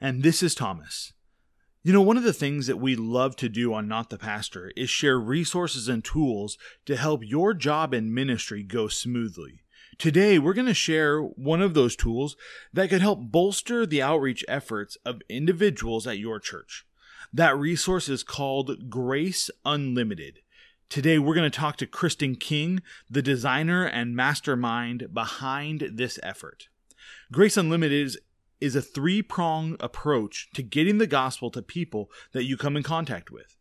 And this is Thomas. You know, one of the things that we love to do on Not the Pastor is share resources and tools to help your job and ministry go smoothly. Today, we're going to share one of those tools that could help bolster the outreach efforts of individuals at your church. That resource is called Grace Unlimited. Today, we're going to talk to Kristen King, the designer and mastermind behind this effort. Grace Unlimited is, a three prong approach to getting the gospel to people that you come in contact with.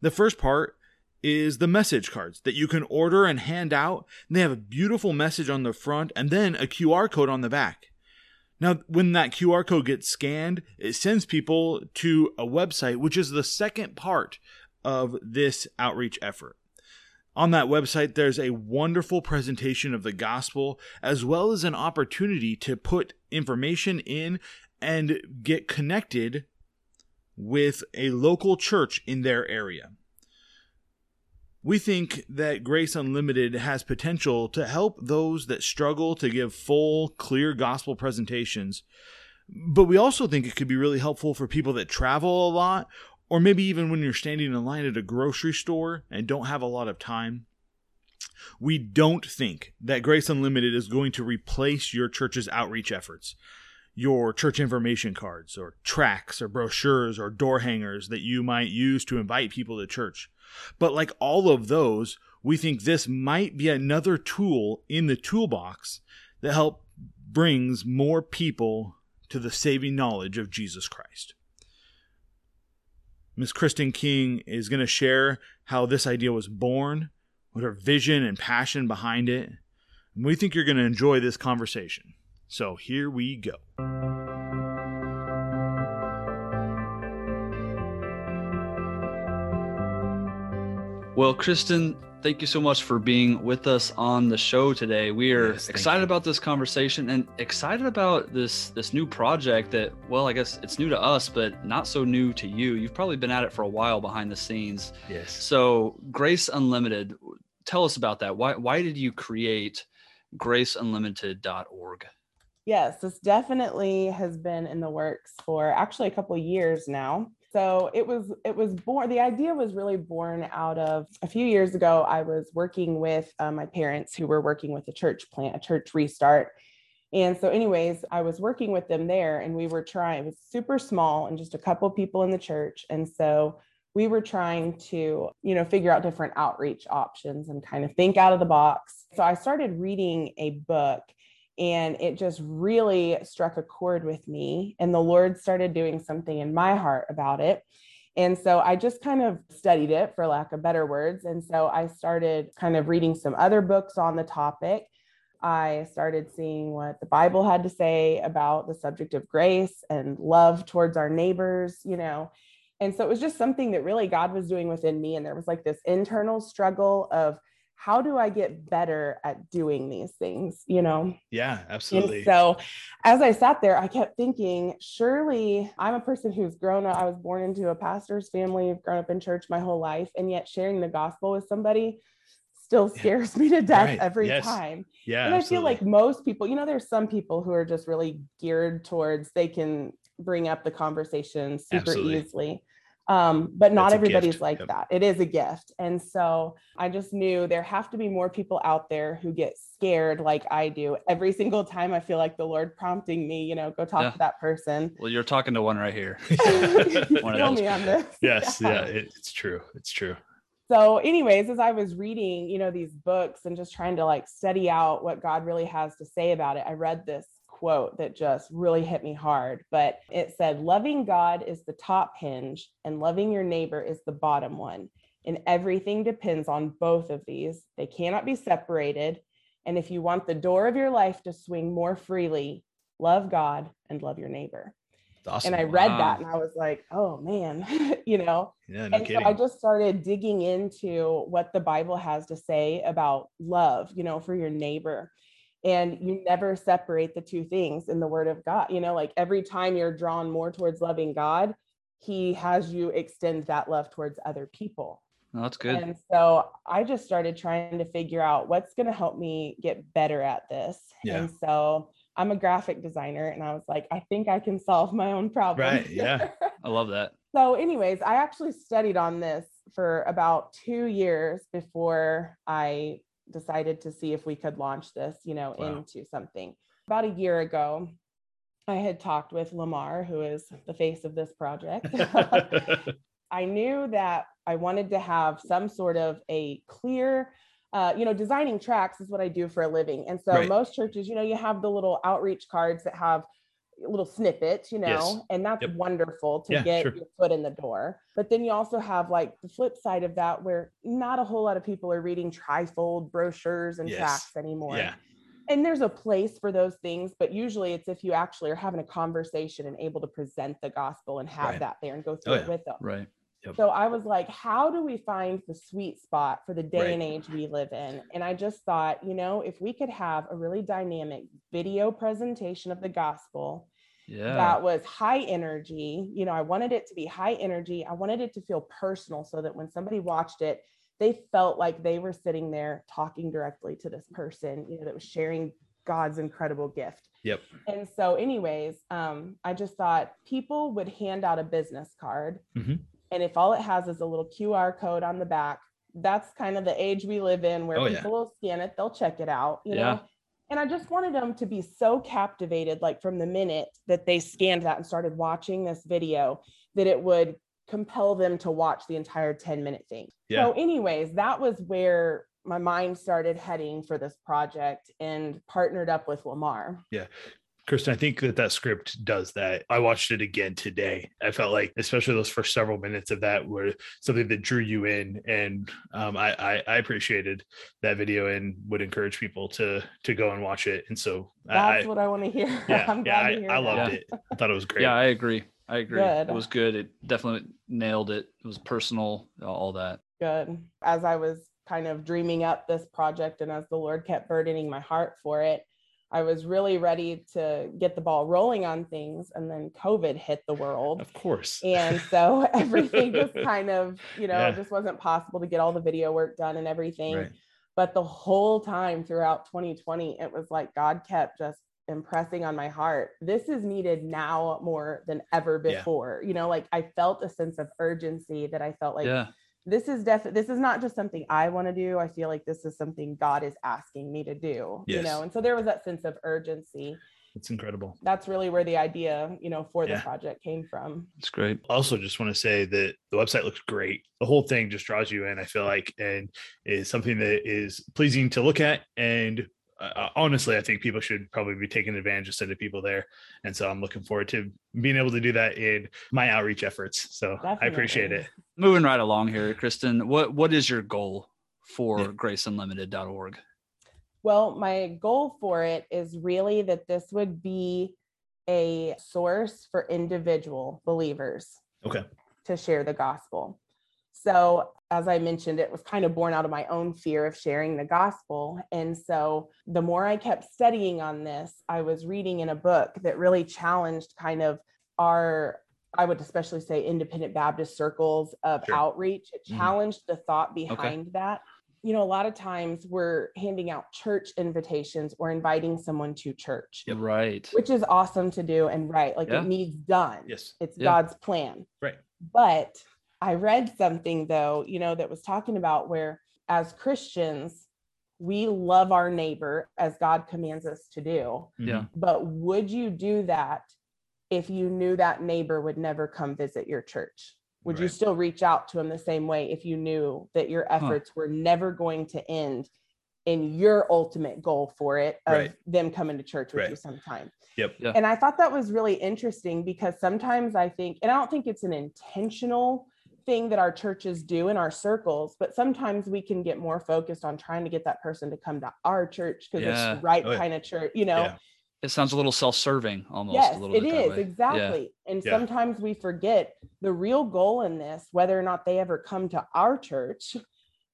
The first part is the message cards that you can order and hand out. They have a beautiful message on the front and then a QR code on the back. Now, when that QR code gets scanned, it sends people to a website, which is the second part of this outreach effort. On that website, there's a wonderful presentation of the gospel, as well as an opportunity to put information in and get connected with a local church in their area. We think that Grace Unlimited has potential to help those that struggle to give full, clear gospel presentations. But we also think it could be really helpful for people that travel a lot, or maybe even when you're standing in line at a grocery store and don't have a lot of time. We don't think that Grace Unlimited is going to replace your church's outreach efforts your church information cards or tracts or brochures or door hangers that you might use to invite people to church. But like all of those, we think this might be another tool in the toolbox that help brings more people to the saving knowledge of Jesus Christ. Miss Kristen King is going to share how this idea was born, what her vision and passion behind it. And we think you're going to enjoy this conversation. So here we go. Well, Kristen, thank you so much for being with us on the show today. We are yes, excited you. about this conversation and excited about this this new project that well, I guess it's new to us, but not so new to you. You've probably been at it for a while behind the scenes. Yes. So, Grace Unlimited, tell us about that. Why why did you create graceunlimited.org? Yes, this definitely has been in the works for actually a couple years now. So it was it was born. The idea was really born out of a few years ago. I was working with uh, my parents who were working with a church plant, a church restart. And so, anyways, I was working with them there, and we were trying. It was super small and just a couple people in the church, and so we were trying to, you know, figure out different outreach options and kind of think out of the box. So I started reading a book and it just really struck a chord with me and the lord started doing something in my heart about it. And so i just kind of studied it for lack of better words. And so i started kind of reading some other books on the topic. I started seeing what the bible had to say about the subject of grace and love towards our neighbors you know? And so it was just something that really god was doing within me. And there was like this internal struggle of how do I get better at doing these things? You know? Yeah, absolutely. And so as I sat there, I kept thinking, surely I'm a person who's grown up, I was born into a pastor's family, I've grown up in church my whole life, and yet sharing the gospel with somebody still scares yeah. me to death right. every yes. time. Yeah. And I feel like most people, you know, there's some people who are just really geared towards they can bring up the conversation super absolutely. easily um, but not everybody's like yep. that. It is a gift. And so i just knew there have to be more people out there who get scared like i do. Every single time i feel like the lord prompting me you know go talk yeah. to that person. Well you're talking to one right here. One me on this. Yes yeah, yeah it, it's true it's true. So anyways as i was reading you know these books and just trying to like study out what god really has to say about it i read this quote that just really hit me hard, but it said, Loving God is the top hinge, and loving your neighbor is the bottom one. And everything depends on both of these. They cannot be separated. And if you want the door of your life to swing more freely, love God and love your neighbor. Awesome. And I read wow. that and I was like, oh man, you know. Yeah, no and kidding. so I just started digging into what the Bible has to say about love, you know, for your neighbor and you never separate the two things in the word of god you know like every time you're drawn more towards loving god he has you extend that love towards other people oh, that's good and so i just started trying to figure out what's going to help me get better at this yeah. and so I'm a graphic designer and I was like, I think I can solve my own problem. Right. Yeah. I love that. so, anyways, I actually studied on this for about two years before I decided to see if we could launch this, you know, Wow. into something. About a year ago, I had talked with Lamar, who is the face of this project. I knew that I wanted to have some sort of a clear, uh, you know, designing tracts is what I do for a living. And so Right. most churches, you know, you have the little outreach cards that have little snippets, you know, Yes. and that's Yep. wonderful to Yeah, get sure. your foot in the door. But then you also have like the flip side of that where not a whole lot of people are reading trifold brochures and Yes. tracts anymore yeah. and there's a place for those things but usually it's if you actually are having a conversation and able to present the gospel and have Right. that there and go oh, through Oh, it with them Right. Yep. so i was like how do we find the sweet spot for the day Right. and age we live in and i just thought you know if we could have a really dynamic video presentation of the gospel Yeah. that was high energy. You know, I wanted it to be high energy. I wanted it to feel personal so that when somebody watched it, they felt like they were sitting there talking directly to this person, you know, that was sharing God's incredible gift. Yep. And so, anyways, um, I just thought people would hand out a business card. Mhm. And if all it has is a little QR code on the back, that's kind of the age we live in where Oh, yeah. people will scan it, they'll check it out, you Yeah. know. And I just wanted them to be so captivated, like from the minute that they scanned that and started watching this video, that it would compel them to watch the entire 10 minute thing. Yeah. So, anyways, that was where my mind started heading for this project and partnered up with Lamar. Kristen, I think that that script does that. I watched it again today. I felt like, especially those first several minutes of that, were something that drew you in, and um, I, I I appreciated that video and would encourage people to to go and watch it. And so That's I, what I want to hear. yeah, I'm yeah, glad I, to hear I that. loved it. I thought it was great. Yeah, I agree. I agree. Good. It was good. It definitely nailed it. It was personal, all that. Good. As I was kind of dreaming up this project and as the Lord kept burdening my heart for it, I was really ready to get the ball rolling on things. And then COVID hit the world. of course. And so everything just kind of, you know, Yeah. it just wasn't possible to get all the video work done and everything. Right. But the whole time throughout 2020, it was like God kept just impressing on my heart. This is needed now more than ever Yeah. before. You know, like I felt a sense of urgency that I felt like yeah. This is definitely this is not just something I want to do. I feel like this is something God is asking me to do. yes. You know, and so there was that sense of urgency. It's incredible. That's really where the idea, you know, for the project came from. It's great. also just want to say that the website looks great the whole thing just draws you in i feel like and is something that is pleasing to look at and uh, honestly i think people should probably be taking advantage of sending people there and so i'm looking forward to being able to do that in my outreach efforts so i appreciate it Definitely. Moving right along here, Kristen. What what is your goal for Yeah. graceunlimited.org? Well, my goal for it is really that this would be a source for individual believers okay to share the gospel. So, as I mentioned, it was kind of born out of my own fear of sharing the gospel. And so, the more I kept studying on this, I was reading in a book that really challenged kind of our, I would especially say, independent Baptist circles of Sure. outreach. It Mhm. challenged the thought behind that. You know, a lot of times we're handing out church invitations or inviting someone to church, Yep. Right. which is awesome to do and right. Like Yeah. it needs done yes it's Yeah. God's plan. Right. But I read something though, you know, that was talking about where as Christians, we love our neighbor as God commands us to do. Yeah. But would you do that if you knew that neighbor would never come visit your church? Would you still reach out to him the same way if you knew that your efforts were never going to end in your ultimate goal for it of Right. them coming to church with Right. you sometime? yep Yeah. And I thought that was really interesting because sometimes I think, and I don't think it's an intentional thing that our churches do in our circles, but sometimes we can get more focused on trying to get that person to come to our church because Yeah. it's the right Oh, yeah. kind of church, you know? Yeah. It sounds a little self-serving almost. Yes, a little it bit that is way. exactly. And Yeah. sometimes we forget the real goal in this, whether or not they ever come to our church,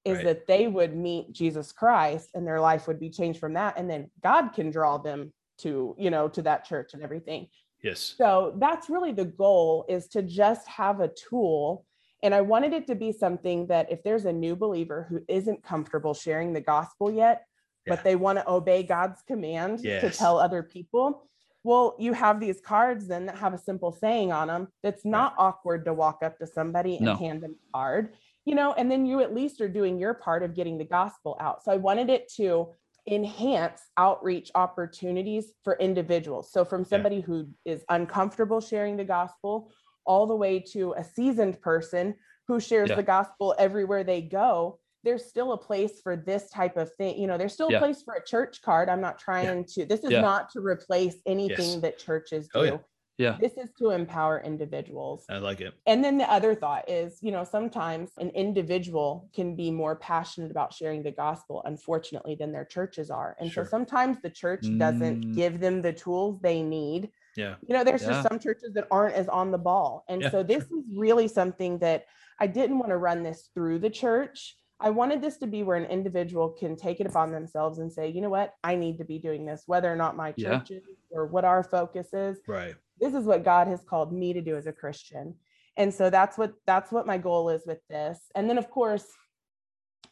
is Right. that they would meet Jesus Christ and their life would be changed from that. And then God can draw them to, you know, to that church and everything. yes So that's really the goal is to just have a tool. And I wanted it to be something that if there's a new believer who isn't comfortable sharing the gospel yet, but they want to obey God's command to tell other people. Well, you have these cards then that have a simple saying on them that's not awkward to walk up to somebody and No. hand them a card, you know, and then you at least are doing your part of getting the gospel out. So I wanted it to enhance outreach opportunities for individuals. So from somebody who is uncomfortable sharing the gospel all the way to a seasoned person who shares Yeah. the gospel everywhere they go there's still a place for this type of thing you know there's still a Yeah. place for a church card i'm not trying to this is Yeah. not to replace anything Yes. that churches do Oh, yeah. Yeah. this is to empower individuals I like it. and then the other thought is, you know, sometimes an individual can be more passionate about sharing the gospel, unfortunately, than their churches are. And Sure. so sometimes the church doesn't Mm. give them the tools they need. Yeah. You know, there's Yeah. just some churches that aren't as on the ball. And Yeah, so this is really something that I didn't want to run this through the church. I wanted this to be where an individual can take it upon themselves and say, you know what, I need to be doing this, whether or not my Yeah. church is or what our focus is Right. this is what God has called me to do as a Christian. And so that's what that's what my goal is with this. And then of course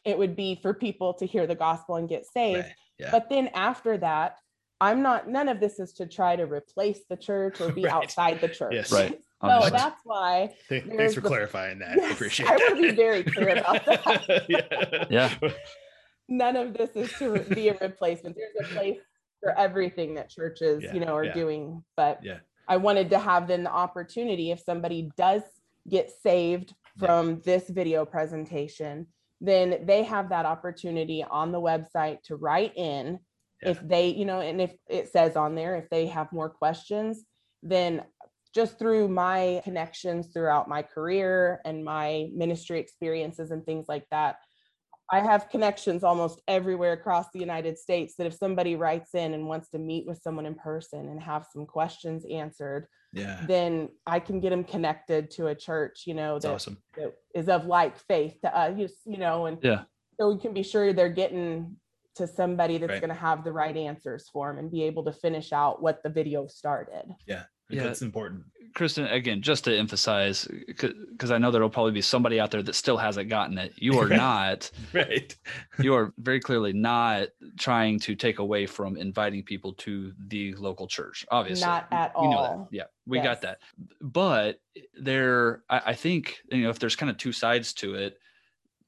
it would be for people to hear the gospel and get saved. Right. Yeah. But then after that, I'm not none of this is to try to replace the church or be Right. outside the church. Yes. Right. So Understood. that's why Th- Thanks for the- clarifying that. I Yes, appreciate I wanna be very clear about that. yeah. Yeah. none of this is to be a replacement. There's a place for everything that churches, Yeah, you know, are yeah. doing. But Yeah. I wanted to have then the opportunity if somebody does get saved Yeah. from this video presentation, then they have that opportunity on the website to write in. Yeah. If they, you know, and if it says on there, if they have more questions, then just through my connections throughout my career and my ministry experiences and things like that, I have connections almost everywhere across the United States that if somebody writes in and wants to meet with someone in person and have some questions answered, Yeah. then I can get them connected to a church, you know, that, awesome. that is of like faith to us, you, you know, and Yeah. so we can be sure they're getting to somebody that's Right. going to have the right answers for them and be able to finish out what the video started. Yeah. Yeah. That's important. Kristen, again, just to emphasize, because I know there'll probably be somebody out there that still hasn't gotten it. You are not, Right. you are very clearly not trying to take away from inviting people to the local church. Obviously, Not at We know that. Yeah, we Yes. got that. But there, I, I think you know if there's kind of two sides to it,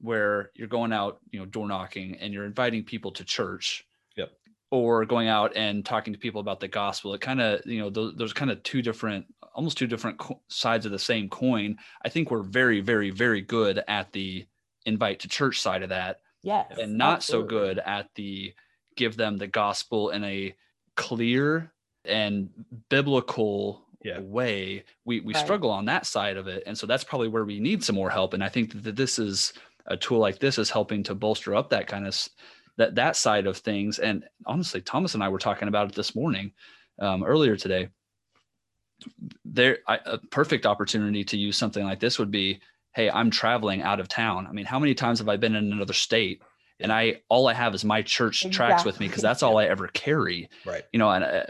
where you're going out, you know, door knocking and you're inviting people to church. Yep. Or going out and talking to people about the gospel. It kind of, you know, those, those kind of two different, almost two different co- sides of the same coin. I think we're very, very, very good at the invite to church side of that Yes. and not so good at the give them the gospel in a clear and biblical Yeah. way we we Right. struggle on that side of it and so that's probably where we need some more help and i think that this is a tool like this is helping to bolster up that kind of that that side of things. And honestly thomas and i were talking about it this morning um, earlier today. There I, a perfect opportunity to use something like this would be hey i'm traveling out of town. I mean how many times have i been in another state and i all i have is my church tracts with me because that's all i ever carry. Right. you know and uh,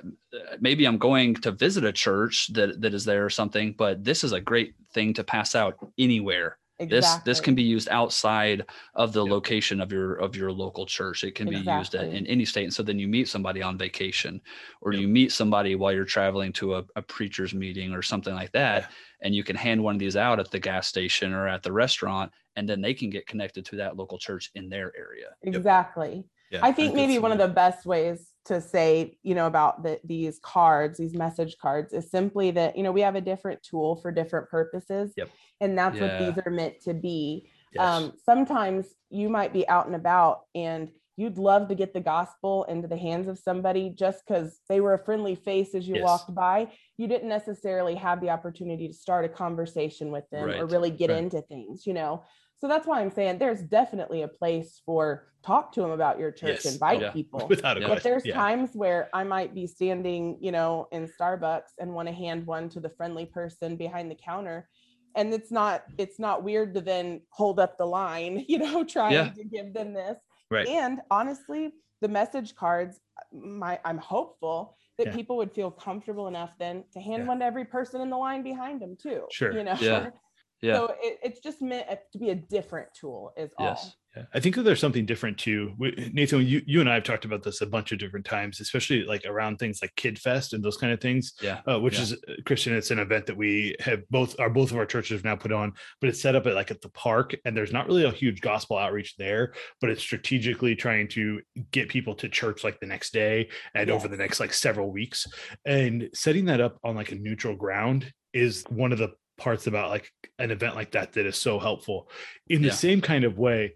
maybe i'm going to visit a church that that is there or something but this is a great thing to pass out anywhere this this can be used outside of the Yep. location of your of your local church it can be used at, in any state and so then you meet somebody on vacation or Yep. you meet somebody while you're traveling to a, a preacher's meeting or something like that Yeah. and you can hand one of these out at the gas station or at the restaurant and then they can get connected to that local church in their area Exactly. Yeah. I think maybe one of the best ways to say, you know, about the, these cards, these message cards, is simply that, you know, we have a different tool for different purposes. Yep. And that's Yeah. what these are meant to be. Yes. Um, sometimes you might be out and about and you'd love to get the gospel into the hands of somebody just because they were a friendly face as you Yes. walked by. You didn't necessarily have the opportunity to start a conversation with them or really get Right. into things, you know. So that's why I'm saying there's definitely a place for talk to them about your church, Yes. invite Yeah. people. without a Yeah. But question. there's yeah. times where I might be standing, you know, in Starbucks and want to hand one to the friendly person behind the counter. And it's not it's not weird to then hold up the line, you know, trying to give them this. Right. And honestly, the message cards, my I'm hopeful that Yeah. people would feel comfortable enough then to hand Yeah. one to every person in the line behind them too. Sure. You know, Yeah. Yeah. So it, it's just meant to be a different tool, is Yes. all. Yeah, I think that there's something different too. We, Nathan, you, you and I have talked about this a bunch of different times, especially like around things like Kid Fest and those kind of things. Yeah. Uh, which Yeah. is uh, Christian. It's an event that we have both are both of our churches have now put on, but it's set up at like at the park, and there's not really a huge gospel outreach there, but it's strategically trying to get people to church like the next day and over the next like several weeks, and setting that up on like a neutral ground is one of the parts about like an event like that that is so helpful in the Yeah. same kind of way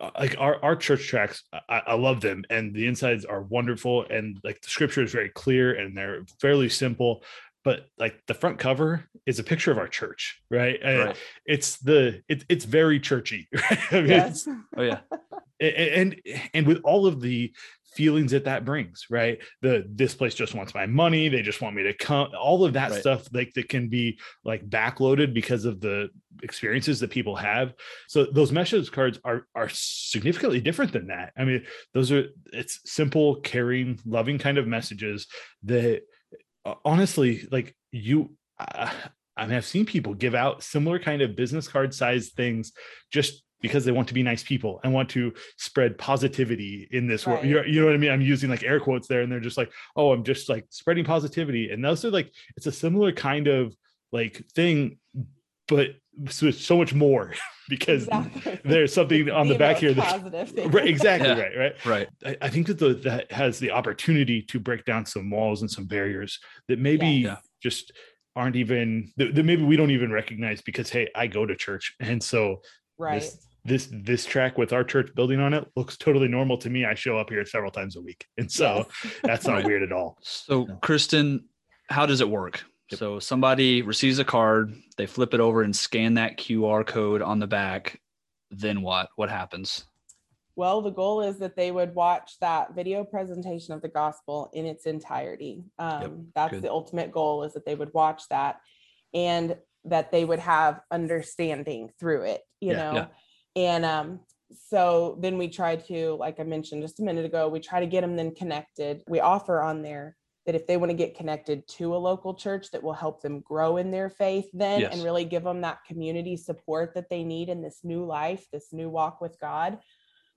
uh, like our, our church tracts I, I love them and the insides are wonderful and like the scripture is very clear and they're fairly simple but like the front cover is a picture of our church right, Right. it's the it, it's very churchy right? I mean, Yes. Oh yeah. and and with all of the feelings that that brings right? The this place just wants my money. They just want me to come. All of that Right. stuff like that can be like backloaded because of the experiences that people have. So those message cards are are significantly different than that. I mean those are it's simple caring loving kind of messages that uh, honestly like you uh, i mean i've seen people give out similar kind of business card size things just because they want to be nice people and want to spread positivity in this world. You know, you know what I mean? I'm using like air quotes there, and they're just like, "Oh, I'm just like spreading positivity." And those are like, it's a similar kind of like thing, but so, so much more because Exactly. there's something on the Be back here that positive right, exactly Yeah. right, right. Right. I, I think that the, that has the opportunity to break down some walls and some barriers that maybe Yes. Yeah. just aren't even that, that maybe we don't even recognize because hey, I go to church, and so Right. this this this tract with our church building on it looks totally normal to me. I show up here several times a week, and so Yes. that's not weird at all. So, Kristen, how does it work? Yep. So, somebody receives a card, they flip it over and scan that QR code on the back. Then what? What happens? Well, the goal is that they would watch that video presentation of the gospel in its entirety. Um, that's good. the ultimate goal is that they would watch that and that they would have understanding through it, you Yeah, know. yeah. And um, so then we try to, like I mentioned just a minute ago, we try to get them then connected. We offer on there that if they want to get connected to a local church that will help them grow in their faith then Yes. and really give them that community support that they need in this new life, this new walk with God,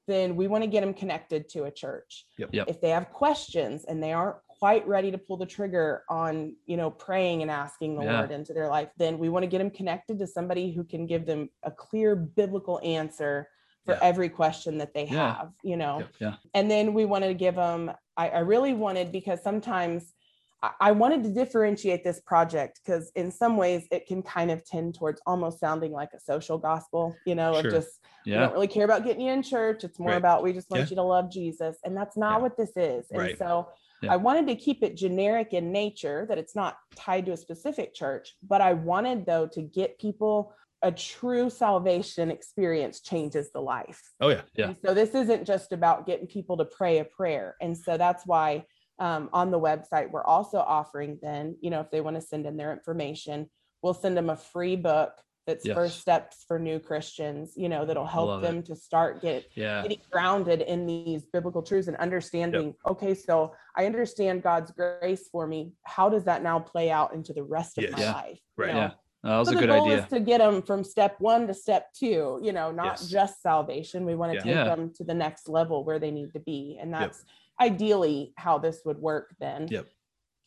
then we want to get them connected to a church. Yep. Yep. If they have questions and they aren't quite ready to pull the trigger on, you know, praying and asking the Yeah. Lord into their life, then we want to get them connected to somebody who can give them a clear biblical answer for Yeah. every question that they Yeah. have, you know. Yeah. and then we wanted to give them I, I really wanted because sometimes I, I wanted to differentiate this project because in some ways it can kind of tend towards almost sounding like a social gospel you know Sure. of just we don't really care about getting you in church it's more Right. about we just want Yeah. you to love jesus and that's not Yeah. what this is and Right. so Yeah. i wanted to keep it generic in nature that it's not tied to a specific church but i wanted though to get people a true salvation experience changes the life Oh yeah, Yeah. and so this isn't just about getting people to pray a prayer. And so that's why um, on the website, we're also offering then, you know, if they want to send in their information, we'll send them a free book that's Yes. first steps for new Christians, you know, that'll help Love it. them to start get Yeah. getting grounded in these biblical truths and understanding, okay, so I understand God's grace for me. How does that now play out into the rest of Yes. my Yeah. life? you Right. know? Yeah. That was so a the good goal idea. is to get them from step one to step two you know not Yes. just salvation we want to Yeah. take them to the next level where they need to be and Yep. that's ideally how this would work then Yep.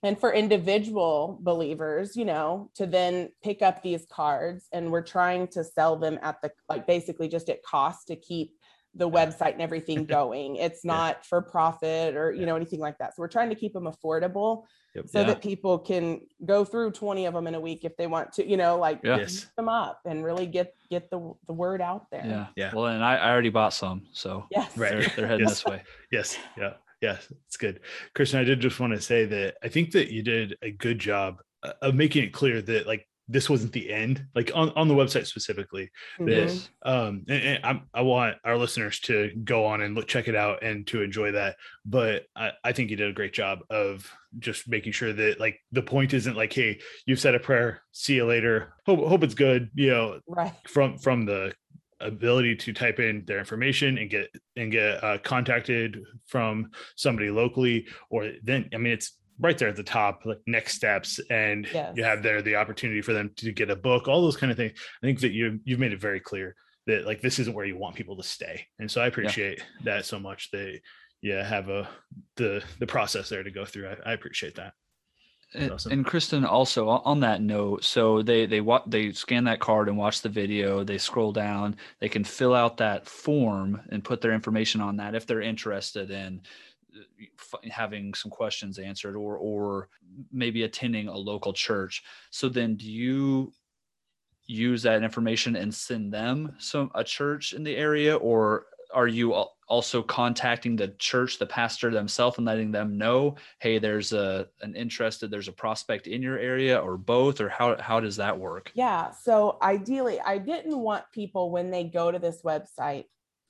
And for individual believers you know to then pick up these cards and we're trying to sell them at the like basically just at cost to keep the website and everything going it's Yeah. not for profit or you Yeah. know anything like that so we're trying to keep them affordable Yep. so Yeah. that people can go through 20 of them in a week if they want to you know like Yeah. Yes. them up and really get get the the word out there Yeah. Yeah. Well, and I, I already bought some, so yes Right. they're, they're heading Yes. this way. yes, yeah, yes. It's good, Kristen. I did just want to say that I think that you did a good job uh, of making it clear that like this wasn't the end, like on on the website specifically. Mhm. Yes. um and, and I'm, i want our listeners to go on and look check it out and to enjoy that but I, I think you did a great job of just making sure that like the point isn't like hey you've said a prayer see you later hope, hope it's good you know right from from the ability to type in their information and get and get uh, contacted from somebody locally or then i mean it's right there at the top, like next steps, and Yes. you have there the opportunity for them to get a book, all those kind of things. I think that you you've made it very clear that like this isn't where you want people to stay, and so I appreciate that so much. That yeah, have a the the process there to go through. I, I appreciate that. And, awesome. and Kristen, also on that note, so they they wa- they scan that card and watch the video. They scroll down. They can fill out that form and put their information on that if they're interested in uh, f- having some questions answered or or maybe attending a local church. So then, do you use that information and send them some a church in the area, or are you also contacting the church, the pastor themselves, and letting them know, hey, there's a an interested, there's a prospect in your area, or both, or how how does that work? Yeah. So ideally, I didn't want people when they go to this website,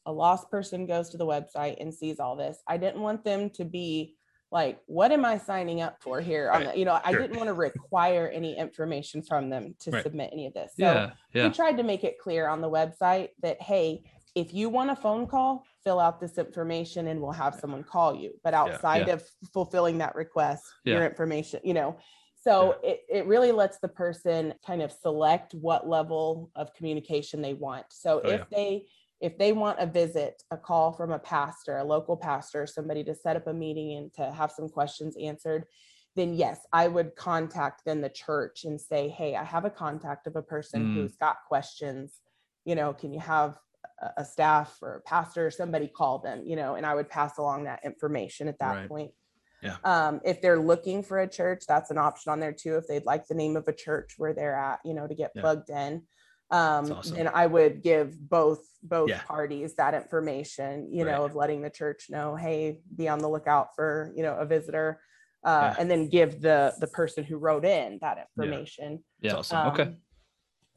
a lost person goes to the website and sees all this. I didn't want them to be like, what am I signing up for here? On Right. the, you know, I didn't want to require any information from them to Right. submit any of this. So yeah, yeah, we tried to make it clear on the website that, hey, if you want a phone call, fill out this information and we'll have someone call you. But outside yeah. of fulfilling that request, Yeah. your information, you know, so it, it really lets the person kind of select what level of communication they want. So Oh, if yeah. they if they want a visit, a call from a pastor, a local pastor, somebody to set up a meeting and to have some questions answered, then yes, I would contact then the church and say, hey, I have a contact of a person Mm. who's got questions. You know, can you have a- staff or a pastor or somebody call them, you know, and I would pass along that information at that Right. point. Yeah. Um, if they're looking for a church, that's an option on there too. If they'd like the name of a church where they're at, you know, to get Yeah. plugged in. Um, awesome. then I would give both both Yeah. parties that information, you know, of letting the church know, hey, be on the lookout for, you know, a visitor. Uh, Yeah. and then give the the person who wrote in that information. yeah. It's awesome. okay. Um,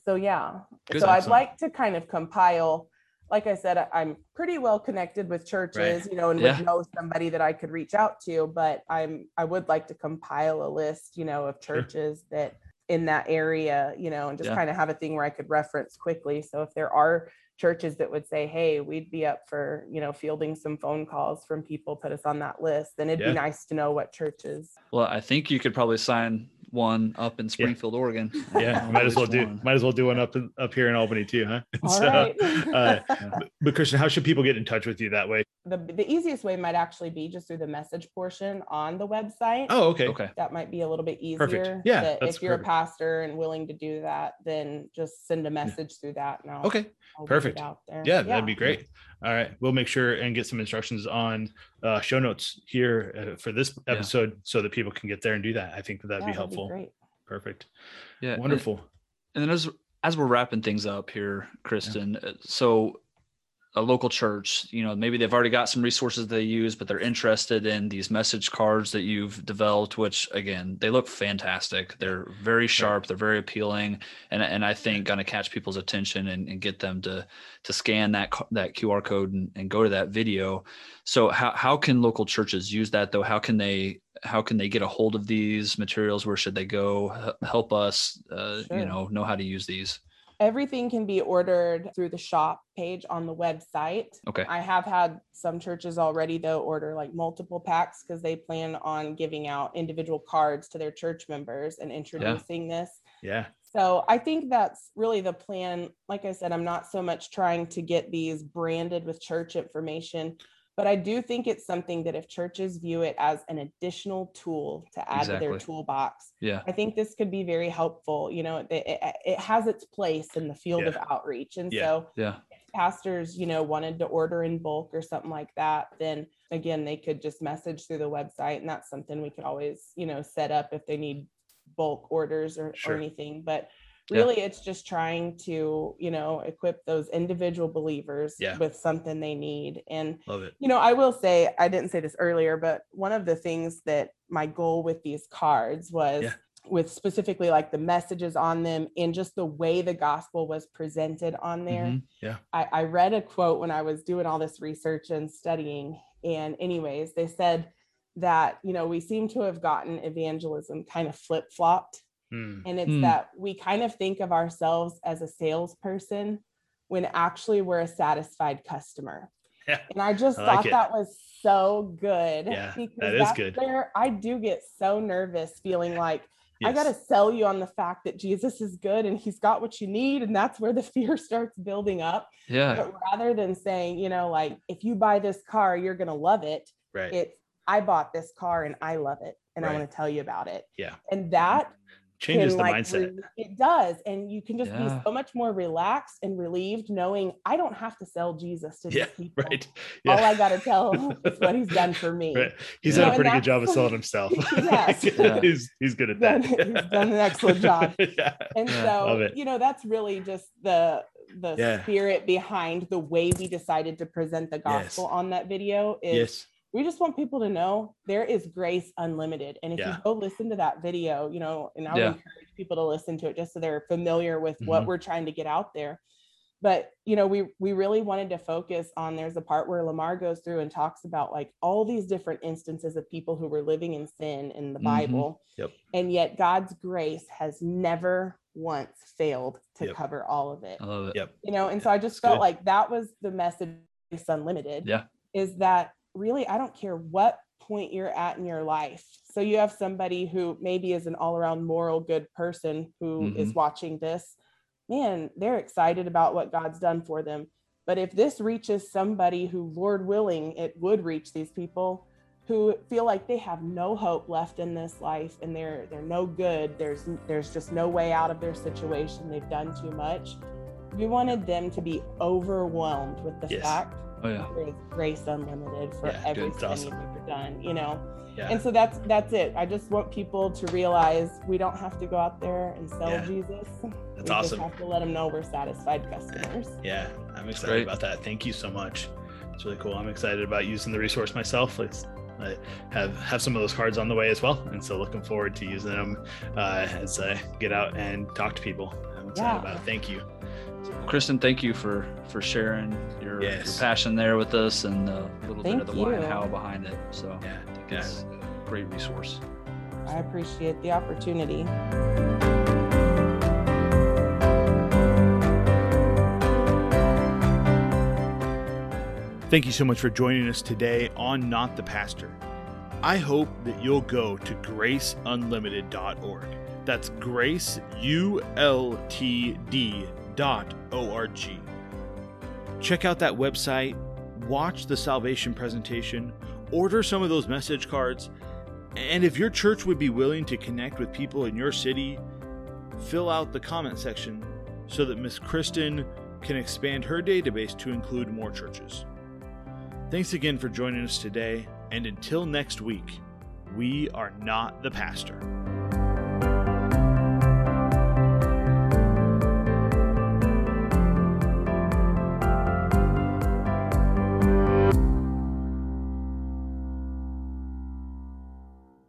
So yeah, Good. so I'd like to kind of compile, like I said, I'm pretty well connected with churches, you know, and Yeah. would know somebody that I could reach out to, but I'm, I would like to compile a list, you know, of churches that in that area, you know, and just Yeah. kind of have a thing where I could reference quickly. So if there are churches that would say, hey, we'd be up for, you know, fielding some phone calls from people, put us on that list, then it'd Yeah. be nice to know what churches. Well, I think you could probably sign one up in Springfield, Oregon. Yeah, might as well Which do one? might as well do one up in, up here in Albany too, huh? All So, right. uh, but- but Kristen, how should people get in touch with you that way? The, the easiest way might actually be just through the message portion on the website. Oh, okay. Okay. That might be a little bit easier. Perfect. easier. Yeah, that that's if you're perfect. a pastor and willing to do that, then just send a message through that. And I'll, Okay. I'll perfect. Out there. Yeah, that'd be great. All right, we'll make sure and get some instructions on uh, show notes here uh, for this Yeah. episode so that people can get there and do that. I think that that'd Yeah, be helpful. great. Perfect. Yeah. Wonderful. And then as as we're wrapping things up here, Kristen, uh, so a local church, you know, maybe they've already got some resources they use, but they're interested in these message cards that you've developed, which again, they look fantastic. They're very sharp, they're very appealing, and and I think gonna catch people's attention and, and get them to to scan that that QR code and, and go to that video. So how how can local churches use that though? How can they how can they get a hold of these materials? Where should they go? Help us, uh, you know, know how to use these. Everything can be ordered through the shop page on the website. Okay. I have had some churches already though order like multiple packs because they plan on giving out individual cards to their church members and introducing this. Yeah. So I think that's really the plan. Like I said, I'm not so much trying to get these branded with church information, but I do think it's something that if churches view it as an additional tool to add to their toolbox, Yeah. I think this could be very helpful. You know, it, it, it has its place in the field of outreach. And Yeah. so Yeah. pastors, you know, wanted to order in bulk or something like that, then again, they could just message through the website. And that's something we could always, you know, set up if they need bulk orders or, Sure. or anything. But Yeah. really, it's just trying to, you know, equip those individual believers Yeah. with something they need. And Love it. you know, I will say, I didn't say this earlier, but one of the things that my goal with these cards was Yeah. with specifically like the messages on them and just the way the gospel was presented on there. Mhm. Yeah. I, I read a quote when I was doing all this research and studying. And, anyways, they said that, you know, we seem to have gotten evangelism kind of flip flopped. Hmm. And it's Hmm. that we kind of think of ourselves as a salesperson when actually we're a satisfied customer. yeah. And I just I thought like that was so good. Yeah, because that is good. Where I do get so nervous feeling like yes. I got to sell you on the fact that Jesus is good and he's got what you need. And that's where the fear starts building up. Yeah. But rather than saying, you know, like, if you buy this car, you're going to love it. Right. It's, I bought this car and I love it. And right. I want to tell you about it. Yeah. And that changes the like, mindset. Re- it does. And you can just yeah. be so much more relaxed and relieved knowing I don't have to sell Jesus to yeah, these people. Right. Yeah. All I got to tell them is what he's done for me. Right. He's done a pretty good job of selling himself. yes. he's, he's good at that. he's done an excellent job. yeah. And so, you know, that's really just the the yeah. spirit behind the way we decided to present the gospel yes. on that video is yes we just want people to know there is grace unlimited. And if yeah. you go listen to that video, you know, and I would yeah. encourage people to listen to it just so they're familiar with mm-hmm. what we're trying to get out there. But you know, we we really wanted to focus on there's a part where Lamar goes through and talks about like all these different instances of people who were living in sin in the mm-hmm. Bible. Yep. And yet God's grace has never once failed to yep. cover all of it. I love it. Yep. You know, and so I just That's felt good. like that was the message unlimited. Yeah. Is that really, I don't care what point you're at in your life. So you have somebody who maybe is an all around moral good person who mm-hmm. is watching this. Man, they're excited about what God's done for them. But if this reaches somebody who, Lord willing, it would reach these people who feel like they have no hope left in this life and they're they're no good. There's there's just no way out of their situation. They've done too much. We wanted them to be overwhelmed with the yes. fact Oh yeah. There is grace unlimited for yeah, everything awesome. you've ever done, you know. Yeah. And so that's that's it. I just want people to realize we don't have to go out there and sell yeah. Jesus. That's we awesome. Just have to let them know we're satisfied customers. Yeah, I'm excited about that. Thank you so much. It's really cool. I'm excited about using the resource myself. It's, I have have some of those cards on the way as well, and so looking forward to using them uh, as I get out and talk to people. I'm excited yeah. about it. Thank you. Kristen, thank you for for sharing your, yes. your passion there with us and a little thank bit of the you. why and how behind it. So yeah, I think it's a great resource. I appreciate the opportunity. Thank you so much for joining us today on Not the Pastor. I hope that you'll go to graceunlimited.org. That's grace, D Check out that website, watch the salvation presentation, order some of those message cards, and if your church would be willing to connect with people in your city, fill out the comment section so that Miss Kristen can expand her database to include more churches. Thanks again for joining us today, and until next week, we are not the pastor.